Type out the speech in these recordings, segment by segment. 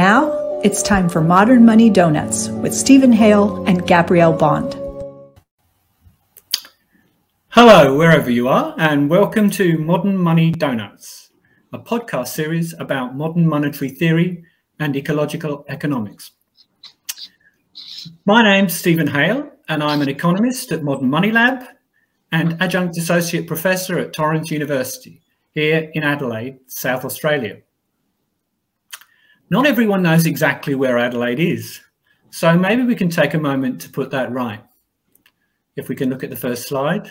Now it's time for Modern Money Donuts with Steven Hail and Gabrielle Bond. Hello, wherever you are, and welcome to Modern Money Donuts, a podcast series about modern monetary theory and ecological economics. My name's Steven Hail, and I'm an economist at Modern Money Lab and adjunct associate professor at Torrens University here in Adelaide, South Australia. Not everyone knows exactly where Adelaide is, so maybe we can take a moment to put that right. If we can look at the first slide.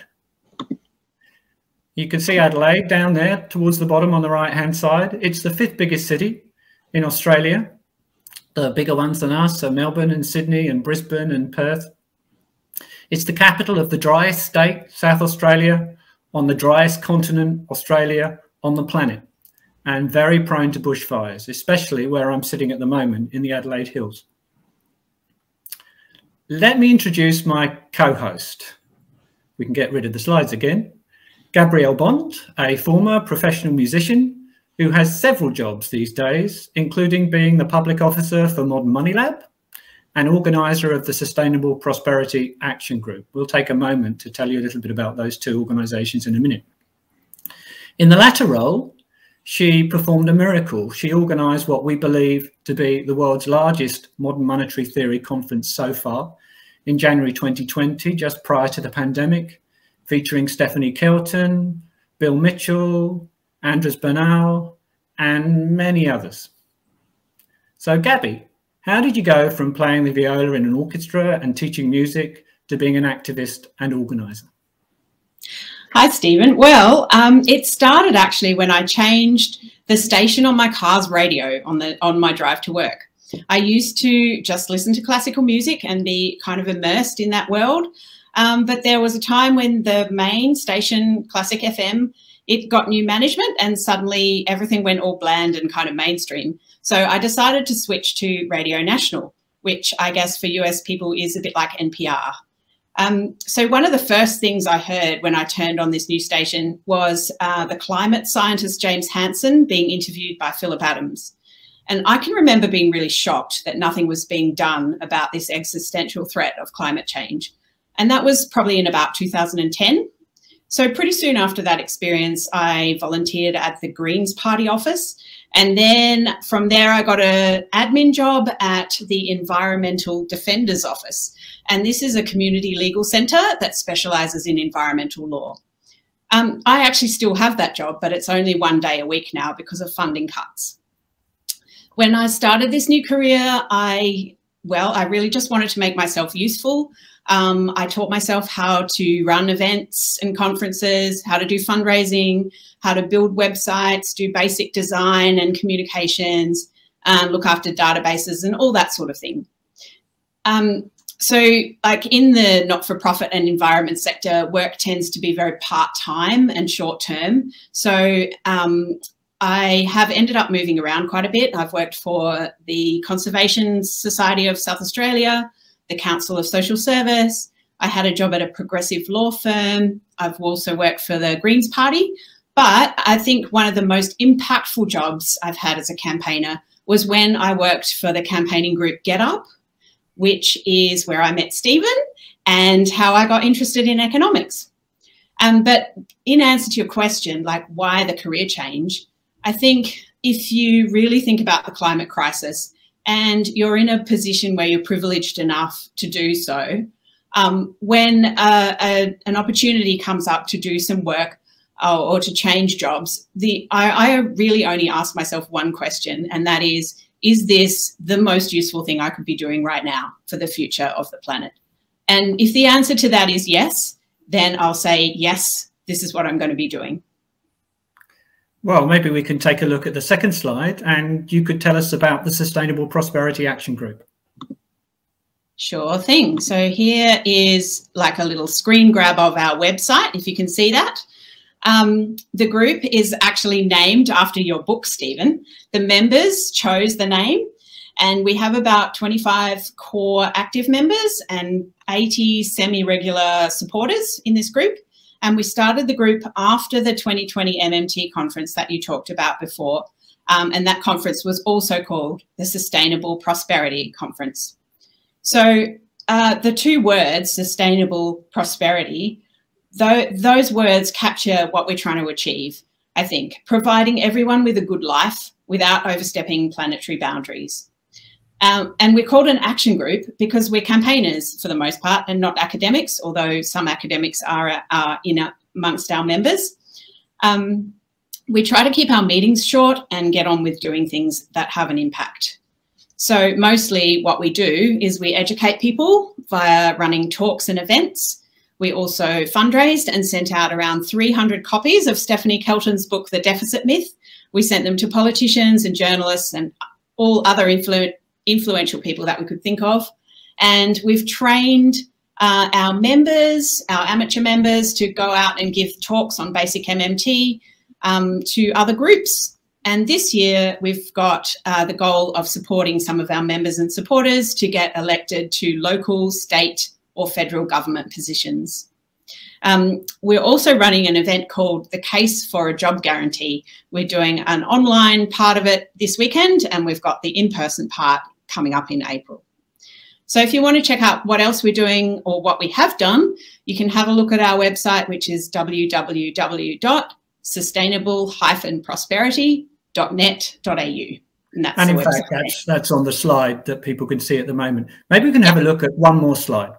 You can see Adelaide down there towards the bottom on the right hand side. It's the fifth biggest city in Australia. The bigger ones than us are Melbourne and Sydney and Brisbane and Perth. It's the capital of the driest state, South Australia, on the driest continent, Australia, on the planet and very prone to bushfires, especially where I'm sitting at the moment in the Adelaide Hills. Let me introduce my co-host. We can get rid of the slides again. Gabrielle Bond, a former professional musician who has several jobs these days, including being the public officer for Modern Money Lab and organizer of the Sustainable Prosperity Action Group. We'll take a moment to tell you a little bit about those two organizations in a minute. In the latter role, she performed a miracle. She organized what we believe to be the world's largest modern monetary theory conference so far in January 2020, just prior to the pandemic, featuring Stephanie Kelton, Bill Mitchell, Andres Bernal, and many others. So, Gabby, how did you go from playing the viola in an orchestra and teaching music to being an activist and organizer? Hi, Steven. Well, um, it started actually when I changed the station on my car's radio on the on my drive to work. I used to just listen to classical music and be kind of immersed in that world. Um, but there was a time when the main station, Classic FM, it got new management and suddenly everything went all bland and kind of mainstream. So I decided to switch to Radio National, which I guess for US people is a bit like NPR. Um, so one of the first things I heard when I turned on this new station was uh, the climate scientist James Hansen being interviewed by Philip Adams. And I can remember being really shocked that nothing was being done about this existential threat of climate change. And that was probably in about 2010. So pretty soon after that experience, I volunteered at the Greens Party office. And then from there, I got an admin job at the Environmental Defenders Office. And this is a community legal centre that specialises in environmental law. Um, I actually still have that job, but it's only one day a week now because of funding cuts. When I started this new career, I, well, I really just wanted to make myself useful. Um, I taught myself how to run events and conferences, how to do fundraising, how to build websites, do basic design and communications, um, look after databases and all that sort of thing. Um, so like in the not-for-profit and environment sector, work tends to be very part-time and short-term. So um, I have ended up moving around quite a bit. I've worked for the Conservation Society of South Australia, the Council of Social Service. I had a job at a progressive law firm. I've also worked for the Greens Party. But I think one of the most impactful jobs I've had as a campaigner was when I worked for the campaigning group GetUp, which is where I met Steven and how I got interested in economics. Um, but in answer to your question, like why the career change, I think if you really think about the climate crisis and you're in a position where you're privileged enough to do so, um, when uh, a, an opportunity comes up to do some work uh, or to change jobs, the I, I really only ask myself one question, and that is, is this the most useful thing I could be doing right now for the future of the planet? And if the answer to that is yes, then I'll say, yes, this is what I'm going to be doing. Well, maybe we can take a look at the second slide and you could tell us about the Sustainable Prosperity Action Group. Sure thing. So here is like a little screen grab of our website, if you can see that. Um, the group is actually named after your book, Steven. The members chose the name, and we have about 25 core active members and 80 semi regular supporters in this group. And we started the group after the 2020 MMT conference that you talked about before. Um, and that conference was also called the Sustainable Prosperity Conference. So uh, the two words, sustainable prosperity, th those words capture what we're trying to achieve, I think, providing everyone with a good life without overstepping planetary boundaries. Um, and we're called an action group because we're campaigners for the most part and not academics, although some academics are, are in amongst our members. Um, we try to keep our meetings short and get on with doing things that have an impact. So mostly what we do is we educate people via running talks and events. We also fundraised and sent out around 300 copies of Stephanie Kelton's book, The Deficit Myth. We sent them to politicians and journalists and all other influ influential people that we could think of. And we've trained uh, our members, our amateur members, to go out and give talks on basic MMT um, to other groups. And this year, we've got uh, the goal of supporting some of our members and supporters to get elected to local, state, or federal government positions. Um, we're also running an event called the Case for a Job Guarantee. We're doing an online part of it this weekend, and we've got the in person part coming up in April. So if you want to check out what else we're doing or what we have done, you can have a look at our website, which is www.sustainable-prosperity.net.au. And, that's and in fact, that's, that's on the slide that people can see at the moment. Maybe we can have a look at one more slide.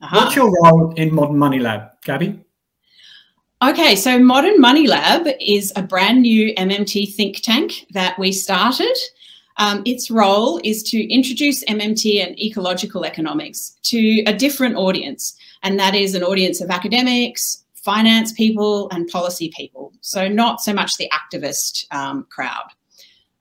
Uh -huh. What's your role in Modern Money Lab, Gabby? Okay, so Modern Money Lab is a brand new MMT think tank that we started um, its role is to introduce MMT and ecological economics to a different audience, and that is an audience of academics, finance people, and policy people. So not so much the activist um, crowd.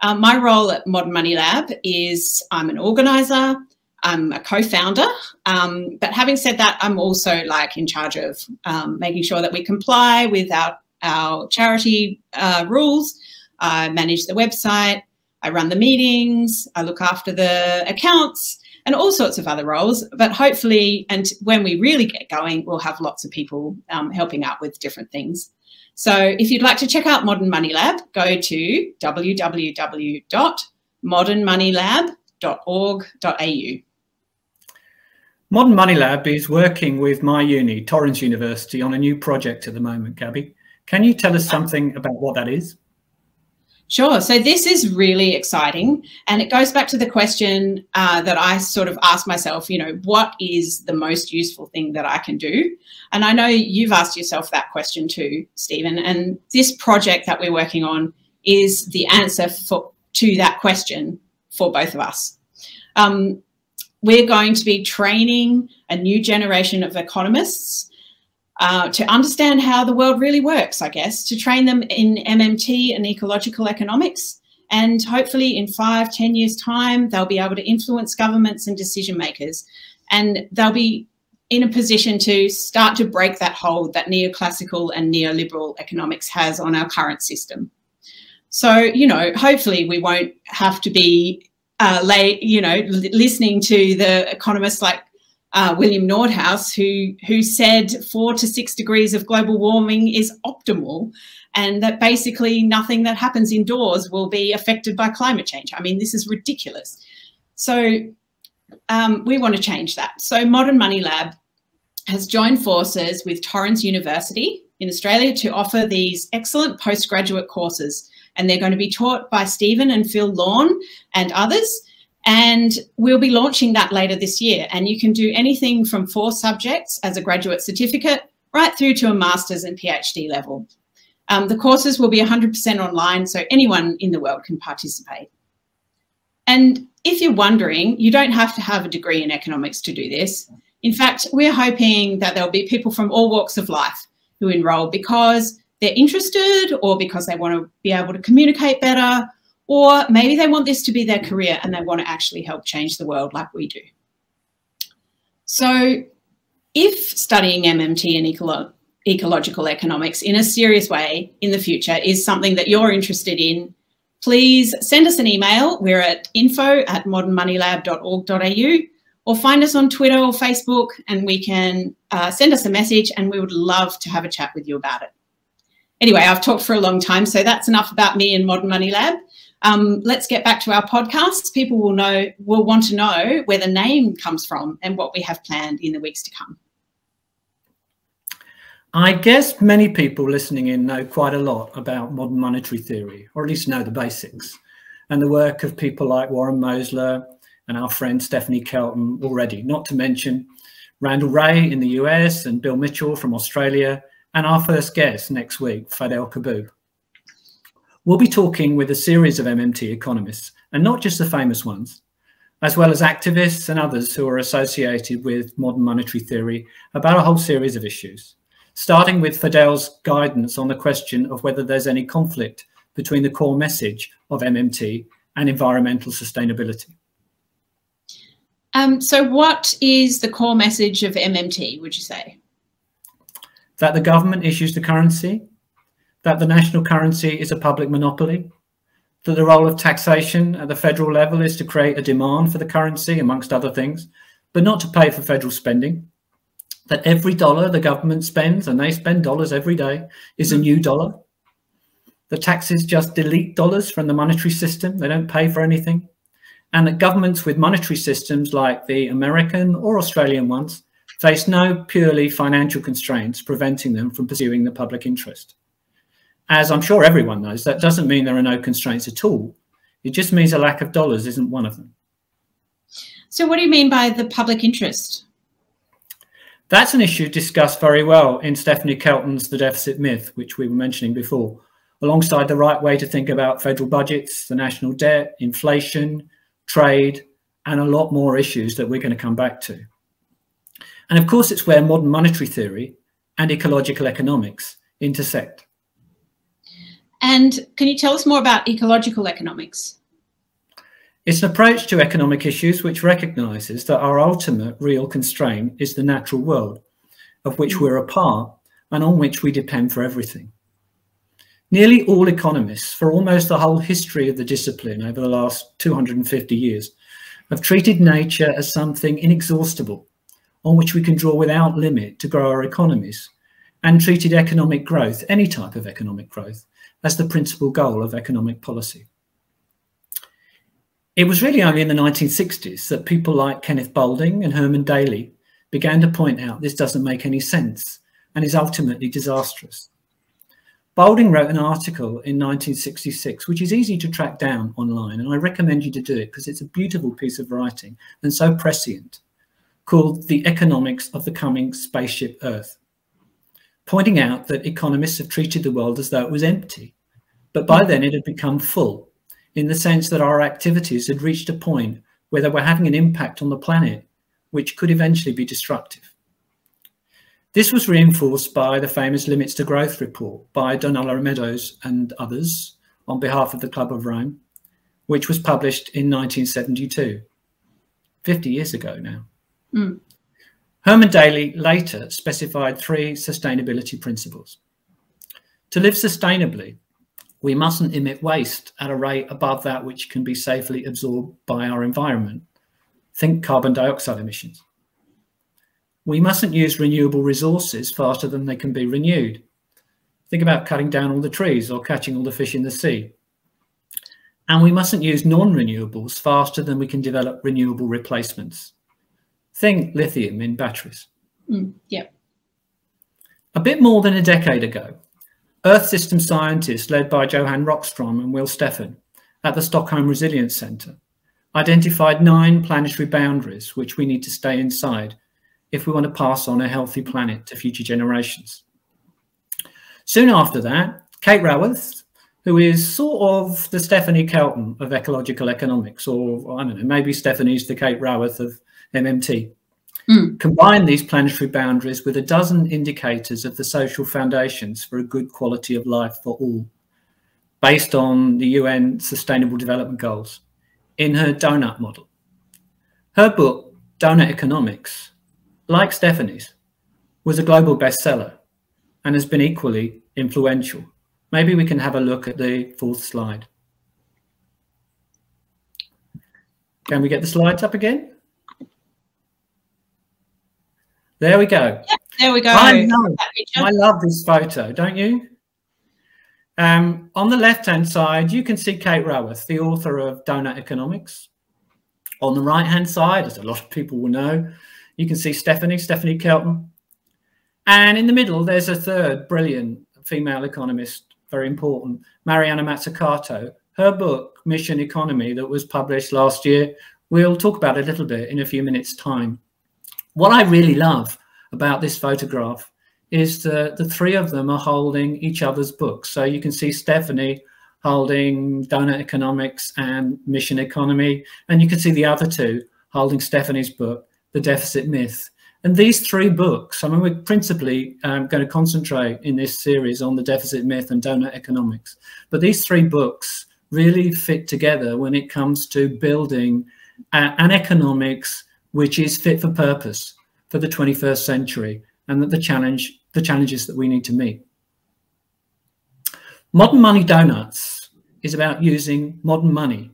Um, my role at Modern Money Lab is I'm an organizer, I'm a co-founder, um, but having said that, I'm also like in charge of um, making sure that we comply with our, our charity uh, rules, I manage the website, I run the meetings, I look after the accounts and all sorts of other roles. But hopefully, and when we really get going, we'll have lots of people um, helping out with different things. So if you'd like to check out Modern Money Lab, go to www.modernmoneylab.org.au. Modern Money Lab is working with my uni, Torrens University, on a new project at the moment, Gabby. Can you tell us something about what that is? Sure. So this is really exciting. And it goes back to the question uh, that I sort of asked myself, you know, what is the most useful thing that I can do? And I know you've asked yourself that question too, Steven. And this project that we're working on is the answer for, to that question for both of us. Um, we're going to be training a new generation of economists uh, to understand how the world really works, I guess, to train them in MMT and ecological economics. And hopefully in five, ten years time, they'll be able to influence governments and decision makers. And they'll be in a position to start to break that hold that neoclassical and neoliberal economics has on our current system. So, you know, hopefully we won't have to be uh, lay, you know, listening to the economists like uh, William Nordhaus, who, who said four to six degrees of global warming is optimal and that basically nothing that happens indoors will be affected by climate change. I mean, this is ridiculous. So um, we want to change that. So Modern Money Lab has joined forces with Torrens University in Australia to offer these excellent postgraduate courses. And they're going to be taught by Steven and Phil Lawn and others. And we'll be launching that later this year. And you can do anything from four subjects as a graduate certificate right through to a master's and PhD level. Um, the courses will be 100% online, so anyone in the world can participate. And if you're wondering, you don't have to have a degree in economics to do this. In fact, we're hoping that there'll be people from all walks of life who enroll because they're interested or because they want to be able to communicate better or maybe they want this to be their career and they want to actually help change the world like we do. So if studying MMT and ecolo ecological economics in a serious way in the future is something that you're interested in, please send us an email. We're at info at modernmoneylab.org.au or find us on Twitter or Facebook and we can uh, send us a message and we would love to have a chat with you about it. anyway, I've talked for a long time, so that's enough about me and Modern Money Lab. Um, let's get back to our podcasts. People will know will want to know where the name comes from and what we have planned in the weeks to come. I guess many people listening in know quite a lot about modern monetary theory, or at least know the basics, and the work of people like Warren Mosler and our friend Stephanie Kelton already, not to mention Randall Wray in the US and Bill Mitchell from Australia, and our first guest next week, Fadel Kaboub. We'll be talking with a series of MMT economists, and not just the famous ones, as well as activists and others who are associated with modern monetary theory about a whole series of issues starting with Fadel's guidance on the question of whether there's any conflict between the core message of MMT and environmental sustainability. Um, so, what is the core message of MMT, would you say? That the government issues the currency, that the national currency is a public monopoly, that the role of taxation at the federal level is to create a demand for the currency, amongst other things, but not to pay for federal spending, that every dollar the government spends, and they spend dollars every day, is a new dollar. The taxes just delete dollars from the monetary system. They don't pay for anything. And that governments with monetary systems like the American or Australian ones face no purely financial constraints preventing them from pursuing the public interest. As I'm sure everyone knows, that doesn't mean there are no constraints at all. It just means a lack of dollars isn't one of them. So, what do you mean by the public interest? That's an issue discussed very well in Stephanie Kelton's The Deficit Myth, which we were mentioning before, alongside the right way to think about federal budgets, the national debt, inflation, trade, and a lot more issues that we're going to come back to. And of course, it's where modern monetary theory and ecological economics intersect. And can you tell us more about ecological economics? It's an approach to economic issues which recognises that our ultimate real constraint is the natural world, of which we're a part and on which we depend for everything. Nearly all economists, for almost the whole history of the discipline over the last 250 years, have treated nature as something inexhaustible on which we can draw without limit to grow our economies, and treated economic growth, any type of economic growth, as the principal goal of economic policy. It was really only in the 1960s that people like Kenneth Boulding and Herman Daly began to point out this doesn't make any sense and is ultimately disastrous. Boulding wrote an article in 1966, which is easy to track down online, and I recommend you to do it because it's a beautiful piece of writing and so prescient, called The Economics of the Coming Spaceship Earth, pointing out that economists have treated the world as though it was empty, but by then it had become full in the sense that our activities had reached a point where they were having an impact on the planet, which could eventually be destructive. This was reinforced by the famous Limits to Growth report by Donella Meadows and others on behalf of the Club of Rome, which was published in 1972, 50 years ago now. Mm. Herman Daly later specified three sustainability principles. To live sustainably, we mustn't emit waste at a rate above that which can be safely absorbed by our environment. Think carbon dioxide emissions. We mustn't use renewable resources faster than they can be renewed. Think about cutting down all the trees or catching all the fish in the sea. And we mustn't use non-renewables faster than we can develop renewable replacements. Think lithium in batteries. Mm, yeah. A bit more than a decade ago, Earth system scientists led by Johan Rockström and Will Steffen at the Stockholm Resilience Centre identified nine planetary boundaries which we need to stay inside if we want to pass on a healthy planet to future generations. Soon after that, Kate Raworth, who is sort of the Stephanie Kelton of ecological economics, or I don't know, maybe Stephanie's the Kate Raworth of MMT, Mm. Combine these planetary boundaries with a dozen indicators of the social foundations for a good quality of life for all, based on the UN Sustainable Development Goals, in her donut model. Her book, Donut Economics, like Stephanie's, was a global bestseller and has been equally influential. Maybe we can have a look at the fourth slide. Can we get the slides up again? There we go. Yeah, there we go. I love, I love this photo, don't you? Um, on the left-hand side, you can see Kate Raworth, the author of Donut Economics. On the right-hand side, as a lot of people will know, you can see Stephanie, Stephanie Kelton. And in the middle, there's a third brilliant female economist, very important, Mariana Mazzucato. Her book, Mission Economy, that was published last year, we'll talk about a little bit in a few minutes' time. What I really love about this photograph is that the three of them are holding each other's books. So you can see Stephanie holding Donut Economics and Mission Economy, and you can see the other two holding Stephanie's book, The Deficit Myth. And these three books, I mean, we're principally um, going to concentrate in this series on the deficit myth and donut economics. But these three books really fit together when it comes to building an economics which is fit for purpose for the 21st century and that the challenge the challenges that we need to meet. Modern Money Donuts is about using modern money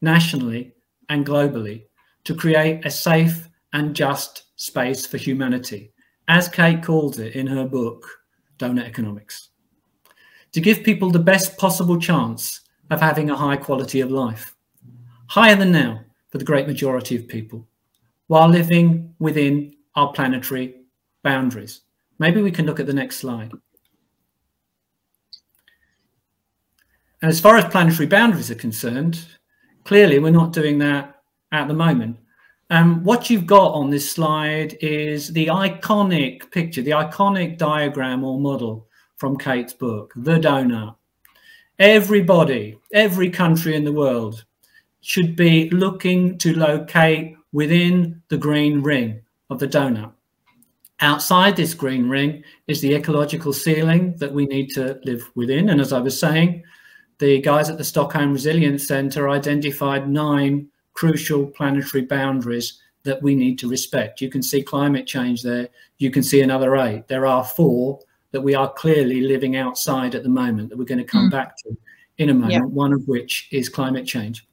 nationally and globally to create a safe and just space for humanity, as Kate calls it in her book, Donut Economics, to give people the best possible chance of having a high quality of life, higher than now for the great majority of people, while living within our planetary boundaries. Maybe we can look at the next slide. And as far as planetary boundaries are concerned, clearly we're not doing that at the moment. Um, what you've got on this slide is the iconic picture, the iconic diagram or model from Kate's book, The Donut. Everybody, every country in the world should be looking to locate within the green ring of the donut. Outside this green ring is the ecological ceiling that we need to live within. And as I was saying, the guys at the Stockholm Resilience Centre identified nine crucial planetary boundaries that we need to respect. You can see climate change there. You can see another eight. There are four that we are clearly living outside at the moment that we're going to come mm. back to in a moment, yeah. one of which is climate change.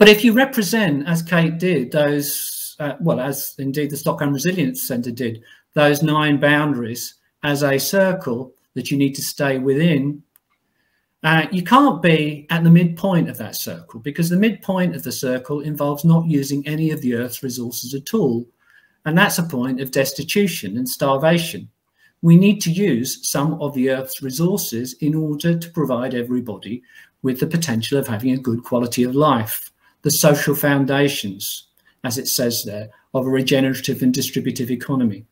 But if you represent, as Kate did, those, uh, well, as indeed the Stockholm Resilience Centre did, those nine boundaries as a circle that you need to stay within, uh, you can't be at the midpoint of that circle because the midpoint of the circle involves not using any of the Earth's resources at all. And that's a point of destitution and starvation. We need to use some of the Earth's resources in order to provide everybody with the potential of having a good quality of life the social foundations, as it says there, of a regenerative and distributive economy.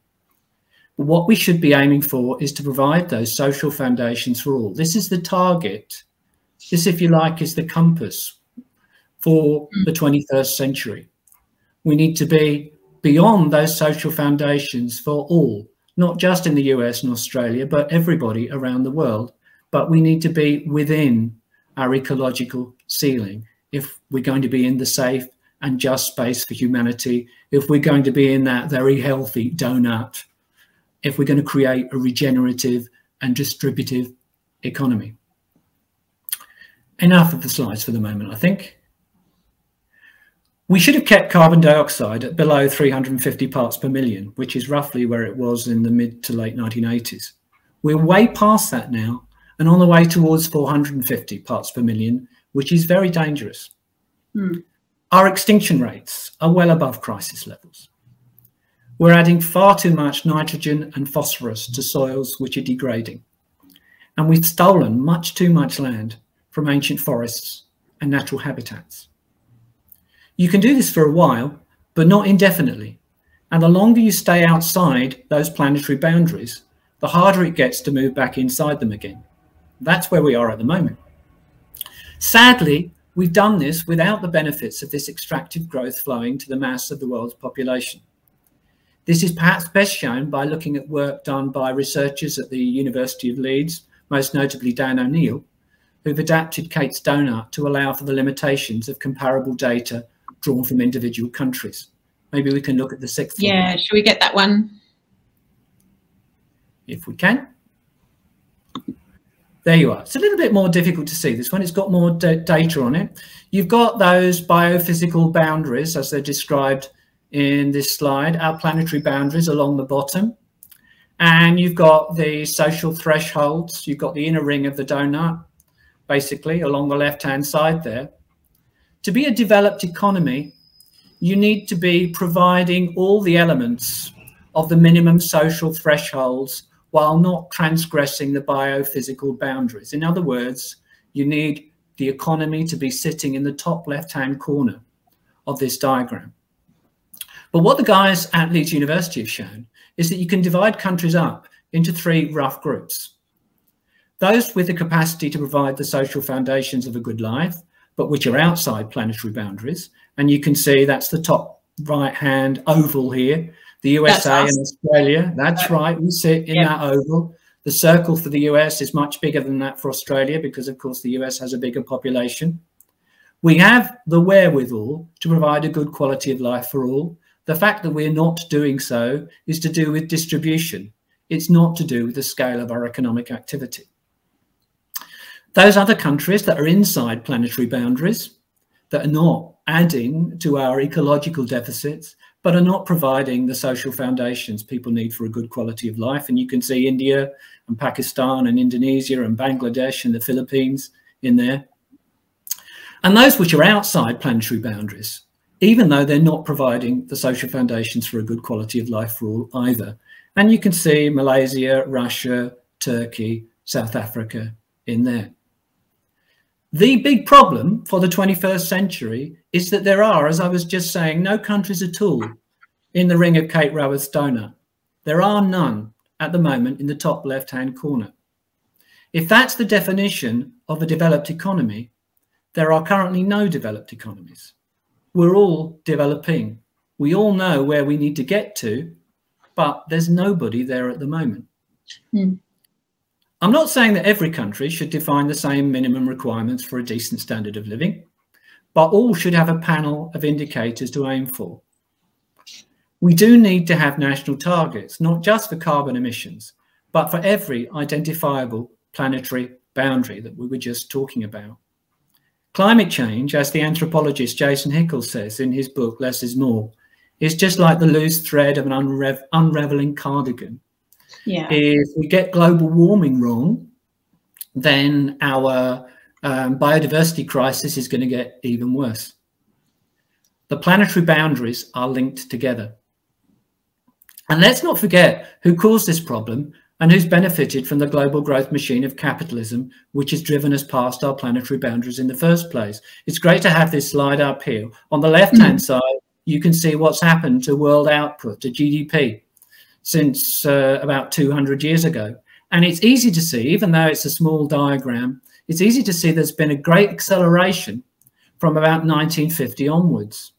But what we should be aiming for is to provide those social foundations for all. This is the target. This, if you like, is the compass for mm. the 21st century. We need to be beyond those social foundations for all, not just in the US and Australia, but everybody around the world. But we need to be within our ecological ceiling if we're going to be in the safe and just space for humanity, if we're going to be in that very healthy donut, if we're going to create a regenerative and distributive economy. Enough of the slides for the moment, I think. We should have kept carbon dioxide at below 350 parts per million, which is roughly where it was in the mid to late 1980s. We're way past that now and on the way towards 450 parts per million which is very dangerous. Mm. Our extinction rates are well above crisis levels. We're adding far too much nitrogen and phosphorus to soils which are degrading. And we've stolen much too much land from ancient forests and natural habitats. You can do this for a while, but not indefinitely. And the longer you stay outside those planetary boundaries, the harder it gets to move back inside them again. That's where we are at the moment. Sadly, we've done this without the benefits of this extractive growth flowing to the mass of the world's population. This is perhaps best shown by looking at work done by researchers at the University of Leeds, most notably Dan O'Neill, who've adapted Kate's donut to allow for the limitations of comparable data drawn from individual countries. Maybe we can look at the sixth Yeah, one. should we get that one? If we can. There you are. It's a little bit more difficult to see this one. It's got more data on it. You've got those biophysical boundaries as they're described in this slide, our planetary boundaries along the bottom. And you've got the social thresholds, you've got the inner ring of the donut, basically, along the left hand side there. To be a developed economy, you need to be providing all the elements of the minimum social thresholds while not transgressing the biophysical boundaries. In other words, you need the economy to be sitting in the top left-hand corner of this diagram. But what the guys at Leeds University have shown is that you can divide countries up into three rough groups. Those with the capacity to provide the social foundations of a good life, but which are outside planetary boundaries. And you can see that's the top right hand oval here, the USA and Australia. That's right, we sit in that oval. The circle for the US is much bigger than that for Australia because, of course, the US has a bigger population. We have the wherewithal to provide a good quality of life for all. The fact that we're not doing so is to do with distribution. It's not to do with the scale of our economic activity. Those other countries that are inside planetary boundaries, that are not adding to our ecological deficits, but are not providing the social foundations people need for a good quality of life. And you can see India and Pakistan and Indonesia and Bangladesh and the Philippines in there. And those which are outside planetary boundaries, even though they're not providing the social foundations for a good quality of life for all either. And you can see Malaysia, Russia, Turkey, South Africa in there. The big problem for the 21st century is that there are, as I was just saying, no countries at all in the ring of Kate Raworth's donut. There are none at the moment in the top left hand corner. If that's the definition of a developed economy, there are currently no developed economies. We're all developing. We all know where we need to get to, but there's nobody there at the moment. Mm. I'm not saying that every country should define the same minimum requirements for a decent standard of living, but all should have a panel of indicators to aim for. We do need to have national targets, not just for carbon emissions, but for every identifiable planetary boundary that we were just talking about. Climate change, as the anthropologist Jason Hickel says in his book Less is More, is just like the loose thread of an unrav unraveling cardigan yeah. If we get global warming wrong, then our um, biodiversity crisis is going to get even worse. The planetary boundaries are linked together. And let's not forget who caused this problem and who's benefited from the global growth machine of capitalism, which has driven us past our planetary boundaries in the first place. It's great to have this slide up here. On the left hand mm -hmm. side, you can see what's happened to world output, to GDP since uh, about 200 years ago. And it's easy to see, even though it's a small diagram, it's easy to see there's been a great acceleration from about 1950 onwards.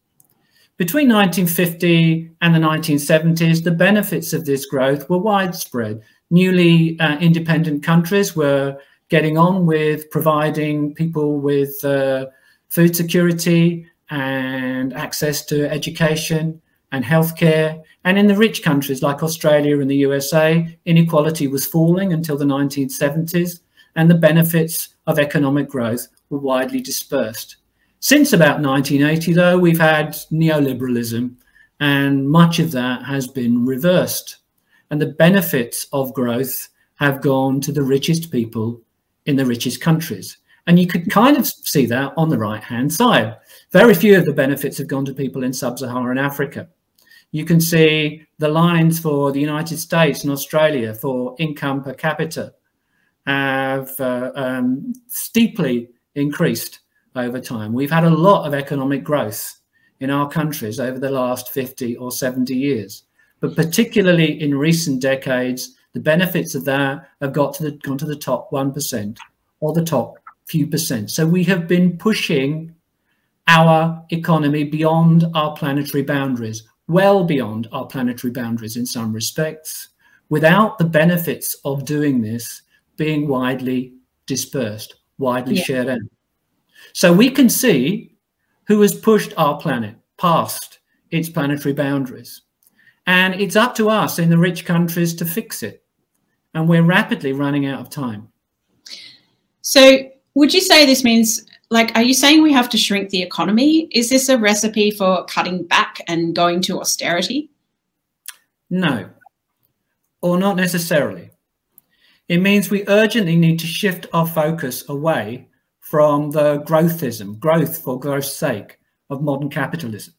Between 1950 and the 1970s, the benefits of this growth were widespread. Newly uh, independent countries were getting on with providing people with uh, food security and access to education and healthcare. And in the rich countries like Australia and the USA, inequality was falling until the 1970s, and the benefits of economic growth were widely dispersed. Since about 1980, though, we've had neoliberalism, and much of that has been reversed. And the benefits of growth have gone to the richest people in the richest countries. And you could kind of see that on the right hand side. Very few of the benefits have gone to people in sub Saharan Africa. You can see the lines for the United States and Australia for income per capita have uh, um, steeply increased over time. We've had a lot of economic growth in our countries over the last 50 or 70 years. But particularly in recent decades, the benefits of that have got to the, gone to the top 1% or the top few percent. So we have been pushing our economy beyond our planetary boundaries well beyond our planetary boundaries in some respects, without the benefits of doing this being widely dispersed, widely yeah. shared out. So we can see who has pushed our planet past its planetary boundaries. And it's up to us in the rich countries to fix it. And we're rapidly running out of time. So, would you say this means like, are you saying we have to shrink the economy? Is this a recipe for cutting back and going to austerity? No. or not necessarily. It means we urgently need to shift our focus away from the growthism, growth for growth's sake of modern capitalism.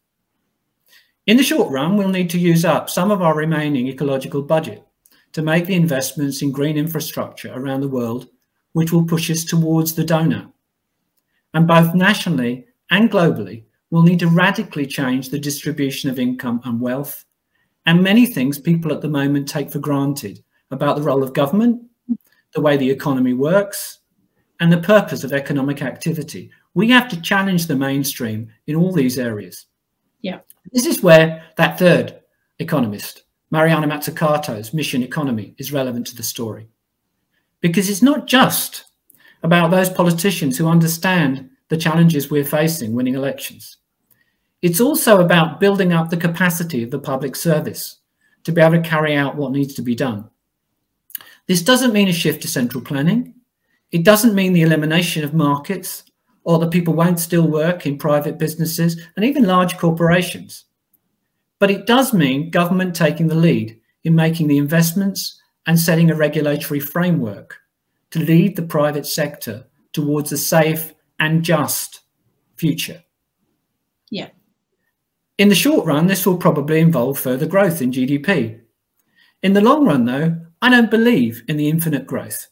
In the short run, we'll need to use up some of our remaining ecological budget to make the investments in green infrastructure around the world, which will push us towards the donut. And both nationally and globally, we'll need to radically change the distribution of income and wealth and many things people at the moment take for granted about the role of government, the way the economy works, and the purpose of economic activity. We have to challenge the mainstream in all these areas. Yeah. This is where that third economist, Mariana Mazzucato's mission economy, is relevant to the story. Because it's not just about those politicians who understand the challenges we're facing winning elections. It's also about building up the capacity of the public service to be able to carry out what needs to be done. This doesn't mean a shift to central planning. It doesn't mean the elimination of markets or that people won't still work in private businesses and even large corporations. But it does mean government taking the lead in making the investments and setting a regulatory framework to lead the private sector towards a safe and just future. Yeah. In the short run, this will probably involve further growth in GDP. In the long run, though, I don't believe in the infinite growth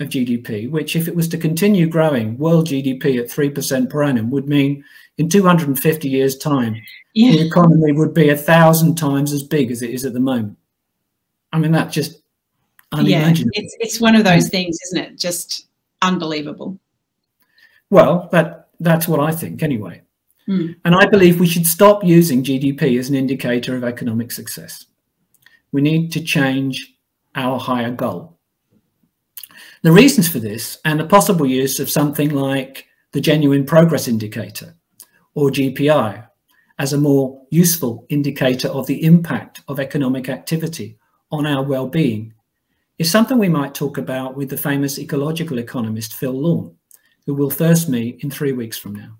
of GDP, which, if it was to continue growing, world GDP at 3% per annum would mean in 250 years' time, yeah. the economy would be a thousand times as big as it is at the moment. I mean, that's just unimaginable. Yeah, it's, it's one of those things, isn't it? Just unbelievable. Well, that that's what I think anyway. Mm. And I believe we should stop using GDP as an indicator of economic success. We need to change our higher goal. The reasons for this and the possible use of something like the Genuine Progress Indicator or GPI as a more useful indicator of the impact of economic activity on our well-being is something we might talk about with the famous ecological economist Phil Lawn, who will first meet in three weeks from now.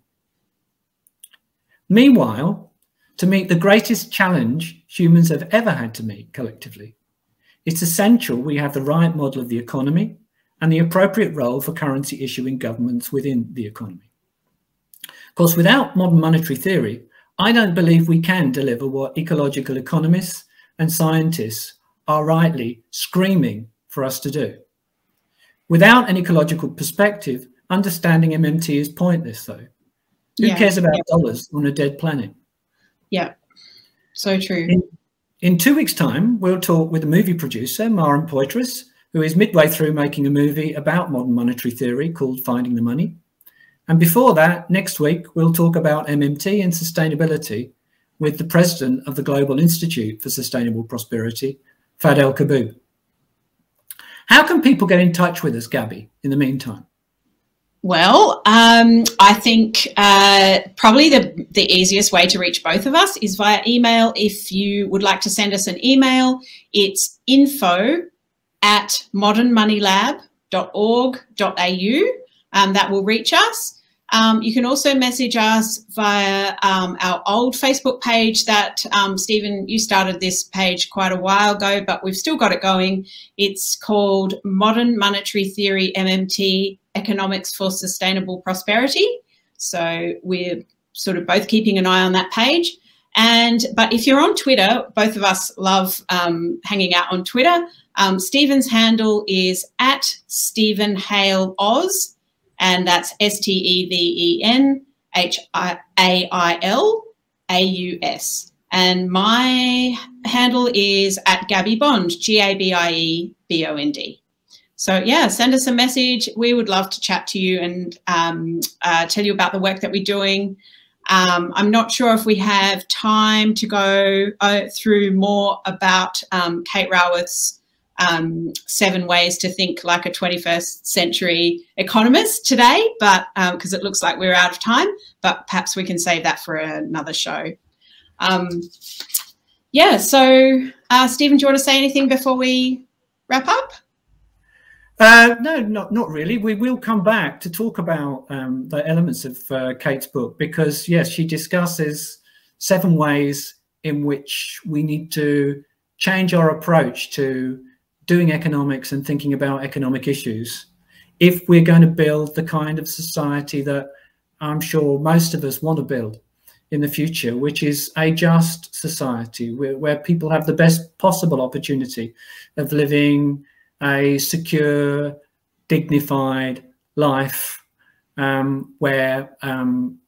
Meanwhile, to meet the greatest challenge humans have ever had to meet collectively, it's essential we have the right model of the economy and the appropriate role for currency issuing governments within the economy. Of course, without modern monetary theory, I don't believe we can deliver what ecological economists and scientists are rightly screaming for us to do. Without an ecological perspective, understanding MMT is pointless, though. Who yeah. cares about yeah. dollars on a dead planet? Yeah, so true. In, in, two weeks' time, we'll talk with a movie producer, Maren Poitras, who is midway through making a movie about modern monetary theory called Finding the Money. And before that, next week, we'll talk about MMT and sustainability with the president of the Global Institute for Sustainable Prosperity, Fadel Kaboub. How can people get in touch with us, Gabby, in the meantime? Well, um, I think uh, probably the, the easiest way to reach both of us is via email. If you would like to send us an email, it's info at modernmoneylab.org.au. Um, that will reach us. Um, you can also message us via um, our old Facebook page that, um, Steven, you started this page quite a while ago, but we've still got it going. It's called Modern Monetary Theory MMT Economics for Sustainable Prosperity. So we're sort of both keeping an eye on that page. And but if you're on Twitter, both of us love um, hanging out on Twitter. Um, Stephen's handle is at Steven Hail Oz and that's S T E V E N H A I L A U S. And my handle is at Gabby Bond, G A B I E B O N D. So, yeah, send us a message. We would love to chat to you and um, uh, tell you about the work that we're doing. Um, I'm not sure if we have time to go uh, through more about um, Kate Raworth's um, seven ways to think like a 21st century economist today, but because um, it looks like we're out of time, but perhaps we can save that for another show. Um, yeah, so uh, Steven, do you want to say anything before we wrap up? Uh, no, not not really. We will come back to talk about um, the elements of uh, Kate's book because yes, she discusses seven ways in which we need to change our approach to doing economics and thinking about economic issues if we're going to build the kind of society that I'm sure most of us want to build in the future, which is a just society where, where people have the best possible opportunity of living a secure, dignified life um, where um,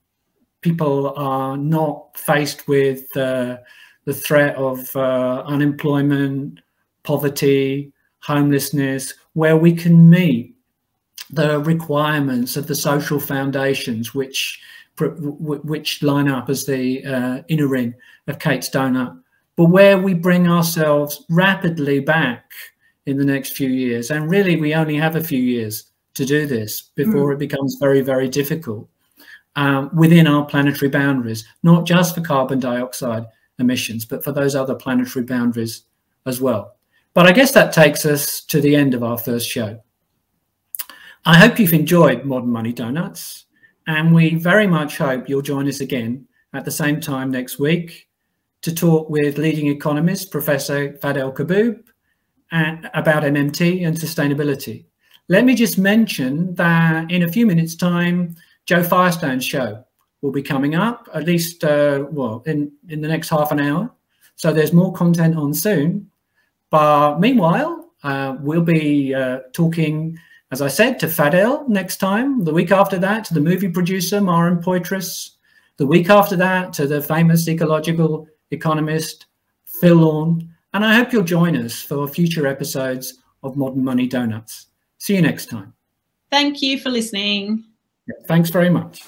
people are not faced with uh, the threat of uh, unemployment, poverty, homelessness, where we can meet the requirements of the social foundations which which line up as the uh, inner ring of Kate's donut, but where we bring ourselves rapidly back in the next few years. And really, we only have a few years to do this before mm. it becomes very, very difficult um, within our planetary boundaries, not just for carbon dioxide emissions, but for those other planetary boundaries as well. But I guess that takes us to the end of our first show. I hope you've enjoyed Modern Money Donuts, and we very much hope you'll join us again at the same time next week to talk with leading economist Professor Fadel Kaboub about MMT and sustainability. Let me just mention that in a few minutes' time, Joe Firestone's show will be coming up, at least, uh, well, in, in the next half an hour. So there's more content on soon. But meanwhile, uh, we'll be uh, talking, as I said, to Fadel next time. The week after that, to the movie producer, Maren Poitras. The week after that, to the famous ecological economist, Phil Lawn. And I hope you'll join us for future episodes of Modern Money Donuts. See you next time. Thank you for listening. Thanks very much.